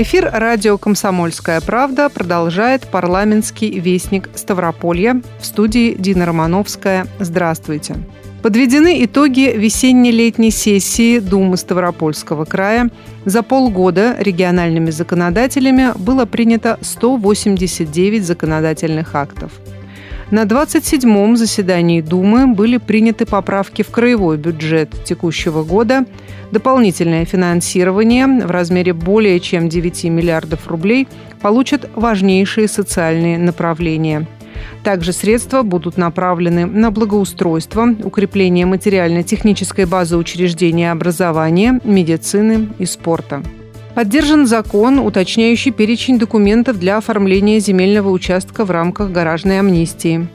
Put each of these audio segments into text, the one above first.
Эфир радио «Комсомольская правда» продолжает парламентский вестник Ставрополья. В студии Дина Романовская. Здравствуйте. Подведены итоги весенне-летней сессии Думы Ставропольского края. За полгода региональными законодателями было принято 189 законодательных актов. На 27-м заседании Думы были приняты поправки в краевой бюджет текущего года, дополнительное финансирование в размере более чем 9 миллиардов рублей получат важнейшие социальные направления – также средства будут направлены на благоустройство, укрепление материально-технической базы учреждения образования, медицины и спорта. Поддержан закон, уточняющий перечень документов для оформления земельного участка в рамках гаражной амнистии.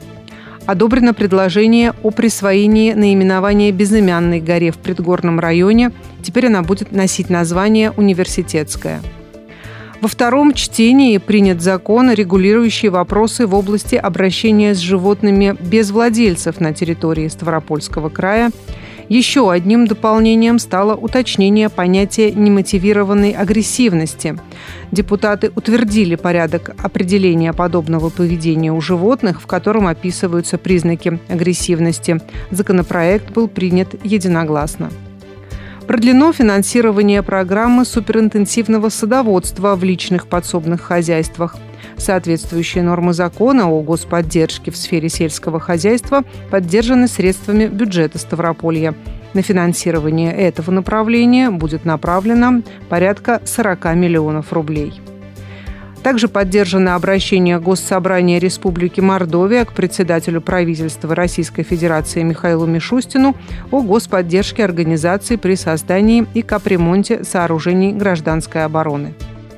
Одобрено предложение о присвоении наименования безымянной горе в предгорном районе. Теперь она будет носить название «Университетская». Во втором чтении принят закон, регулирующий вопросы в области обращения с животными без владельцев на территории Ставропольского края. Еще одним дополнением стало уточнение понятия немотивированной агрессивности. Депутаты утвердили порядок определения подобного поведения у животных, в котором описываются признаки агрессивности. Законопроект был принят единогласно. Продлено финансирование программы суперинтенсивного садоводства в личных подсобных хозяйствах. Соответствующие нормы закона о господдержке в сфере сельского хозяйства поддержаны средствами бюджета Ставрополья. На финансирование этого направления будет направлено порядка 40 миллионов рублей. Также поддержано обращение Госсобрания Республики Мордовия к председателю правительства Российской Федерации Михаилу Мишустину о господдержке организации при создании и капремонте сооружений гражданской обороны.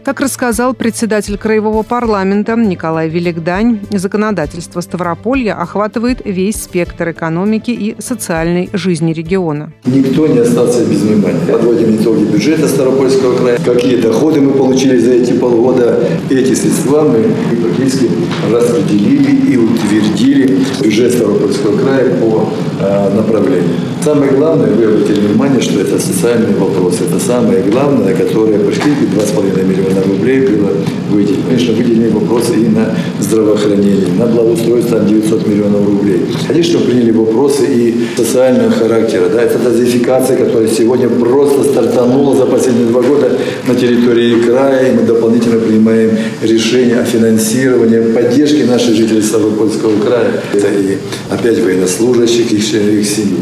Как рассказал председатель Краевого парламента Николай Великдань, законодательство Ставрополья охватывает весь спектр экономики и социальной жизни региона. Никто не остался без внимания. Подводим итоги бюджета Ставропольского края. Какие доходы мы получили за эти полгода. Эти средства мы практически распределили и утвердили бюджет Ставропольского края по э, направлению. Самое главное, вы обратили внимание, что это социальный вопрос. Это самое главное, которое почти 2,5 миллиона рублей было выделено. Конечно, выделены вопросы и на здравоохранение, на благоустройство там 900 миллионов рублей. Конечно, приняли вопросы и социального характера. Да, это дозификация, которая сегодня просто стартанула за последние два года на территории края, и мы дополнительно принимаем решение о финансировании, поддержке наших жителей Ставропольского края. Это и опять военнослужащих, их членов их семьи.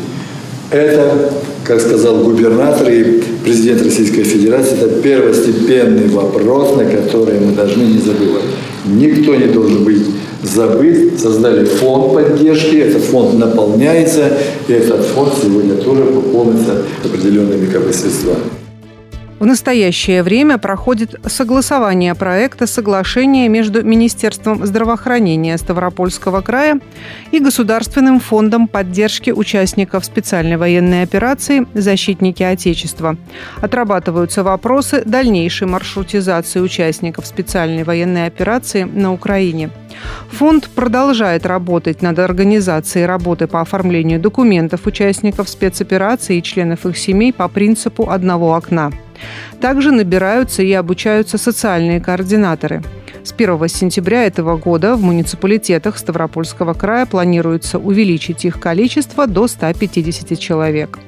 Это как сказал губернатор и президент Российской Федерации, это первостепенный вопрос, на который мы должны не забывать. Никто не должен быть забыт. Создали фонд поддержки, этот фонд наполняется, и этот фонд сегодня тоже пополнится определенными как бы, средствами. В настоящее время проходит согласование проекта соглашения между Министерством здравоохранения Ставропольского края и Государственным фондом поддержки участников специальной военной операции «Защитники Отечества». Отрабатываются вопросы дальнейшей маршрутизации участников специальной военной операции на Украине. Фонд продолжает работать над организацией работы по оформлению документов участников спецоперации и членов их семей по принципу одного окна – также набираются и обучаются социальные координаторы. С 1 сентября этого года в муниципалитетах Ставропольского края планируется увеличить их количество до 150 человек.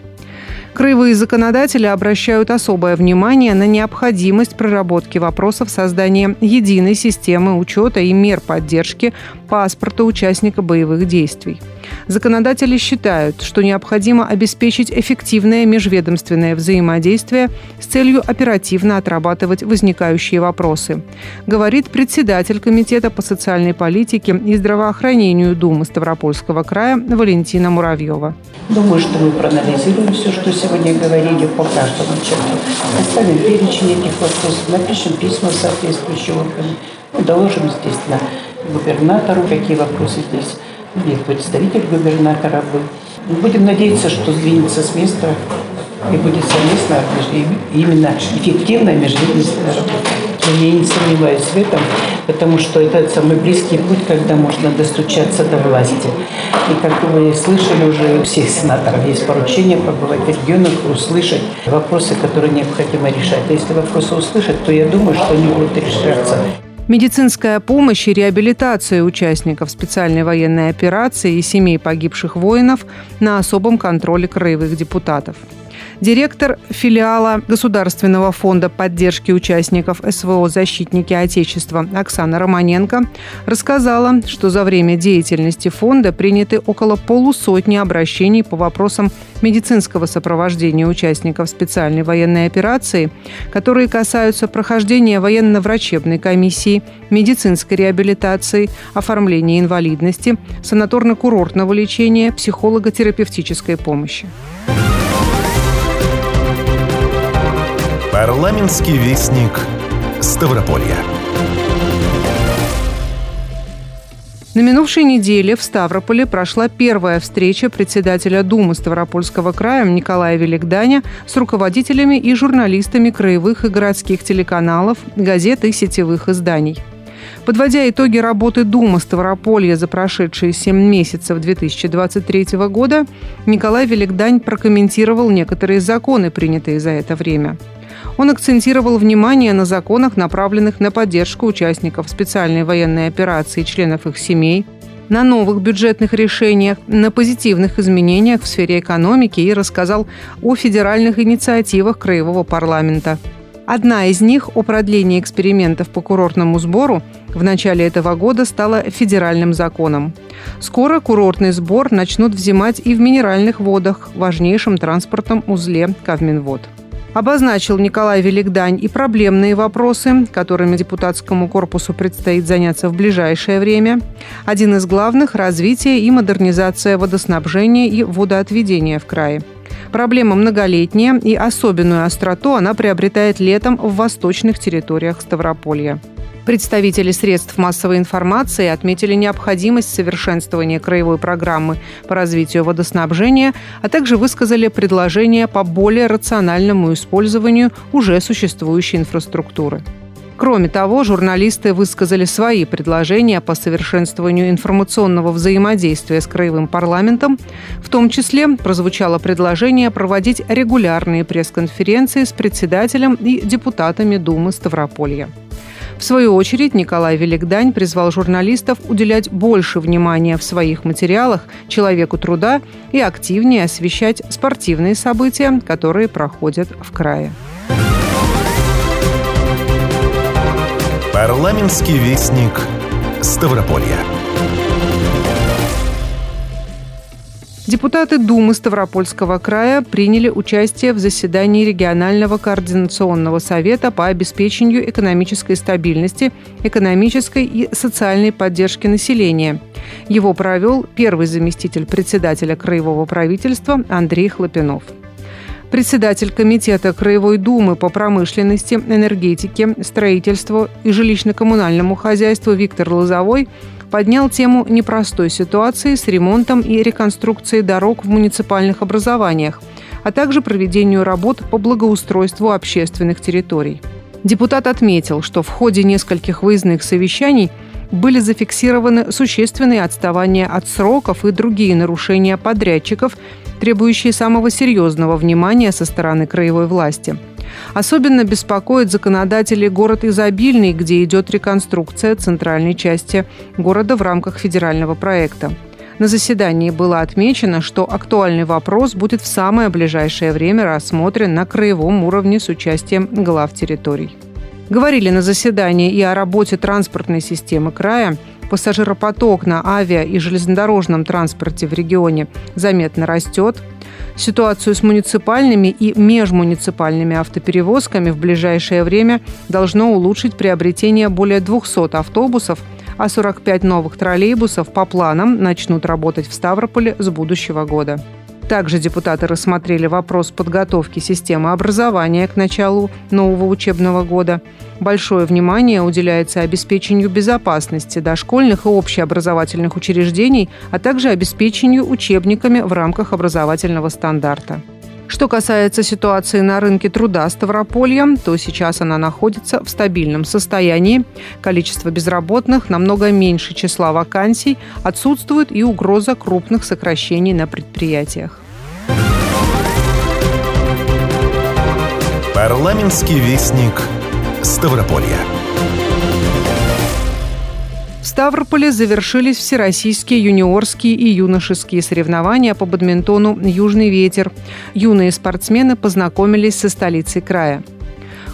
Краевые законодатели обращают особое внимание на необходимость проработки вопросов создания единой системы учета и мер поддержки паспорта участника боевых действий. Законодатели считают, что необходимо обеспечить эффективное межведомственное взаимодействие с целью оперативно отрабатывать возникающие вопросы, говорит председатель Комитета по социальной политике и здравоохранению Думы Ставропольского края Валентина Муравьева. Думаю, что мы проанализируем все, что сегодня говорили по каждому черту. Оставим перечень этих вопросов, напишем письма органы, ну, доложим, естественно, губернатору, какие вопросы здесь нет, представитель губернатора был. Будем надеяться, что сдвинется с места и будет совместно именно эффективная межличностная работа. Я не сомневаюсь в этом, потому что это самый близкий путь, когда можно достучаться до власти. И как вы слышали уже, у всех сенаторов есть поручение побывать в регионах, услышать вопросы, которые необходимо решать. А если вопросы услышать, то я думаю, что они будут решаться. Медицинская помощь и реабилитация участников специальной военной операции и семей погибших воинов на особом контроле краевых депутатов. Директор филиала Государственного фонда поддержки участников СВО «Защитники Отечества» Оксана Романенко рассказала, что за время деятельности фонда приняты около полусотни обращений по вопросам медицинского сопровождения участников специальной военной операции, которые касаются прохождения военно-врачебной комиссии, медицинской реабилитации, оформления инвалидности, санаторно-курортного лечения, психолого-терапевтической помощи. Парламентский вестник Ставрополья. На минувшей неделе в Ставрополе прошла первая встреча председателя Думы Ставропольского края Николая Великданя с руководителями и журналистами краевых и городских телеканалов, газет и сетевых изданий. Подводя итоги работы Думы Ставрополья за прошедшие 7 месяцев 2023 года, Николай Великдань прокомментировал некоторые законы, принятые за это время – он акцентировал внимание на законах, направленных на поддержку участников специальной военной операции и членов их семей, на новых бюджетных решениях, на позитивных изменениях в сфере экономики и рассказал о федеральных инициативах Краевого парламента. Одна из них о продлении экспериментов по курортному сбору в начале этого года стала федеральным законом. Скоро курортный сбор начнут взимать и в минеральных водах, важнейшем транспортном узле Кавминвод. Обозначил Николай Великдань и проблемные вопросы, которыми депутатскому корпусу предстоит заняться в ближайшее время. Один из главных – развитие и модернизация водоснабжения и водоотведения в крае. Проблема многолетняя и особенную остроту она приобретает летом в восточных территориях Ставрополья. Представители средств массовой информации отметили необходимость совершенствования краевой программы по развитию водоснабжения, а также высказали предложения по более рациональному использованию уже существующей инфраструктуры. Кроме того, журналисты высказали свои предложения по совершенствованию информационного взаимодействия с краевым парламентом. В том числе прозвучало предложение проводить регулярные пресс-конференции с председателем и депутатами Думы Ставрополья. В свою очередь Николай Великдань призвал журналистов уделять больше внимания в своих материалах человеку труда и активнее освещать спортивные события, которые проходят в крае. Парламентский вестник Ставрополья. Депутаты Думы Ставропольского края приняли участие в заседании регионального координационного совета по обеспечению экономической стабильности, экономической и социальной поддержки населения. Его провел первый заместитель председателя краевого правительства Андрей Хлопинов. Председатель Комитета Краевой Думы по промышленности, энергетике, строительству и жилищно-коммунальному хозяйству Виктор Лозовой поднял тему непростой ситуации с ремонтом и реконструкцией дорог в муниципальных образованиях, а также проведению работ по благоустройству общественных территорий. Депутат отметил, что в ходе нескольких выездных совещаний были зафиксированы существенные отставания от сроков и другие нарушения подрядчиков, требующие самого серьезного внимания со стороны краевой власти – Особенно беспокоит законодателей город Изобильный, где идет реконструкция центральной части города в рамках федерального проекта. На заседании было отмечено, что актуальный вопрос будет в самое ближайшее время рассмотрен на краевом уровне с участием глав территорий. Говорили на заседании и о работе транспортной системы края, пассажиропоток на авиа и железнодорожном транспорте в регионе заметно растет, Ситуацию с муниципальными и межмуниципальными автоперевозками в ближайшее время должно улучшить приобретение более 200 автобусов, а 45 новых троллейбусов по планам начнут работать в Ставрополе с будущего года. Также депутаты рассмотрели вопрос подготовки системы образования к началу нового учебного года. Большое внимание уделяется обеспечению безопасности дошкольных и общеобразовательных учреждений, а также обеспечению учебниками в рамках образовательного стандарта. Что касается ситуации на рынке труда Ставрополья, то сейчас она находится в стабильном состоянии. Количество безработных намного меньше числа вакансий, отсутствует и угроза крупных сокращений на предприятиях. Парламентский вестник Ставрополья. Ставрополе завершились всероссийские юниорские и юношеские соревнования по бадминтону «Южный ветер». Юные спортсмены познакомились со столицей края.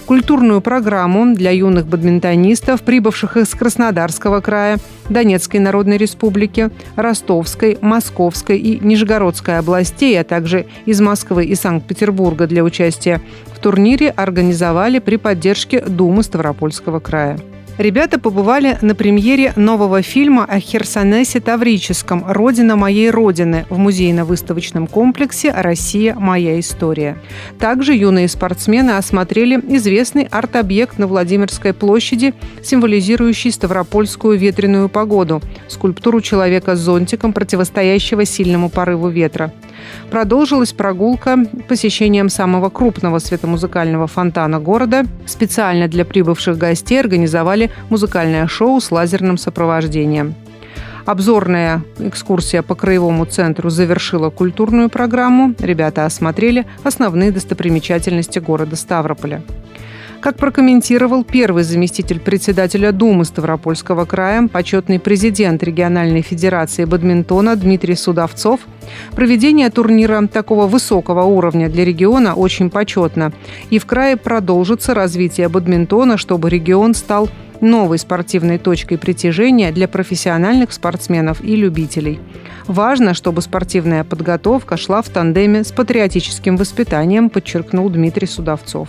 Культурную программу для юных бадминтонистов, прибывших из Краснодарского края, Донецкой Народной Республики, Ростовской, Московской и Нижегородской областей, а также из Москвы и Санкт-Петербурга для участия в турнире организовали при поддержке Думы Ставропольского края. Ребята побывали на премьере нового фильма о Херсонесе Таврическом «Родина моей Родины» в музейно-выставочном комплексе «Россия. Моя история». Также юные спортсмены осмотрели известный арт-объект на Владимирской площади, символизирующий ставропольскую ветреную погоду – скульптуру человека с зонтиком, противостоящего сильному порыву ветра. Продолжилась прогулка посещением самого крупного светомузыкального фонтана города. Специально для прибывших гостей организовали музыкальное шоу с лазерным сопровождением. Обзорная экскурсия по краевому центру завершила культурную программу. Ребята осмотрели основные достопримечательности города Ставрополя. Как прокомментировал первый заместитель председателя Думы Ставропольского края, почетный президент региональной федерации бадминтона Дмитрий Судовцов, проведение турнира такого высокого уровня для региона очень почетно. И в крае продолжится развитие бадминтона, чтобы регион стал новой спортивной точкой притяжения для профессиональных спортсменов и любителей. Важно, чтобы спортивная подготовка шла в тандеме с патриотическим воспитанием, подчеркнул Дмитрий Судовцов.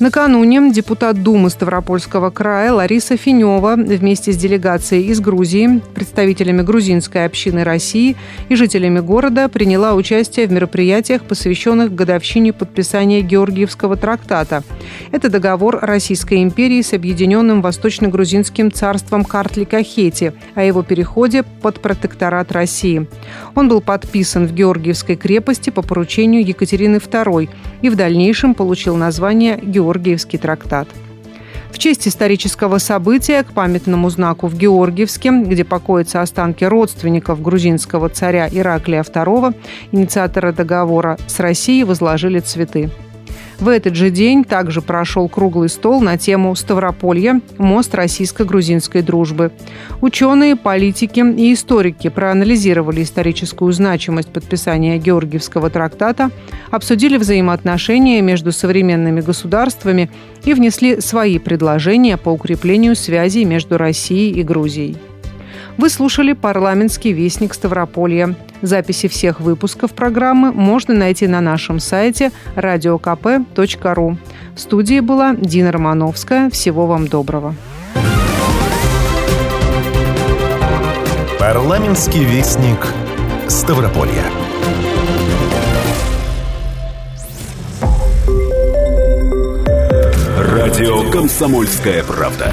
Накануне депутат Думы Ставропольского края Лариса Финева вместе с делегацией из Грузии, представителями грузинской общины России и жителями города приняла участие в мероприятиях, посвященных годовщине подписания Георгиевского трактата. Это договор Российской империи с Объединенным Восточно-Грузинским царством Картли-Кахети о его переходе под протекторат России. Он был подписан в Георгиевской крепости по поручению Екатерины II и в дальнейшем получил название Георгиевский Георгиевский трактат. В честь исторического события к памятному знаку в Георгиевске, где покоятся останки родственников грузинского царя Ираклия II, инициатора договора с Россией возложили цветы. В этот же день также прошел круглый стол на тему Ставрополья – мост российско-грузинской дружбы. Ученые, политики и историки проанализировали историческую значимость подписания Георгиевского трактата, обсудили взаимоотношения между современными государствами и внесли свои предложения по укреплению связей между Россией и Грузией. Вы слушали «Парламентский вестник Ставрополья». Записи всех выпусков программы можно найти на нашем сайте radiokp.ru. В студии была Дина Романовская. Всего вам доброго. Парламентский вестник Ставрополья. Радио «Комсомольская правда».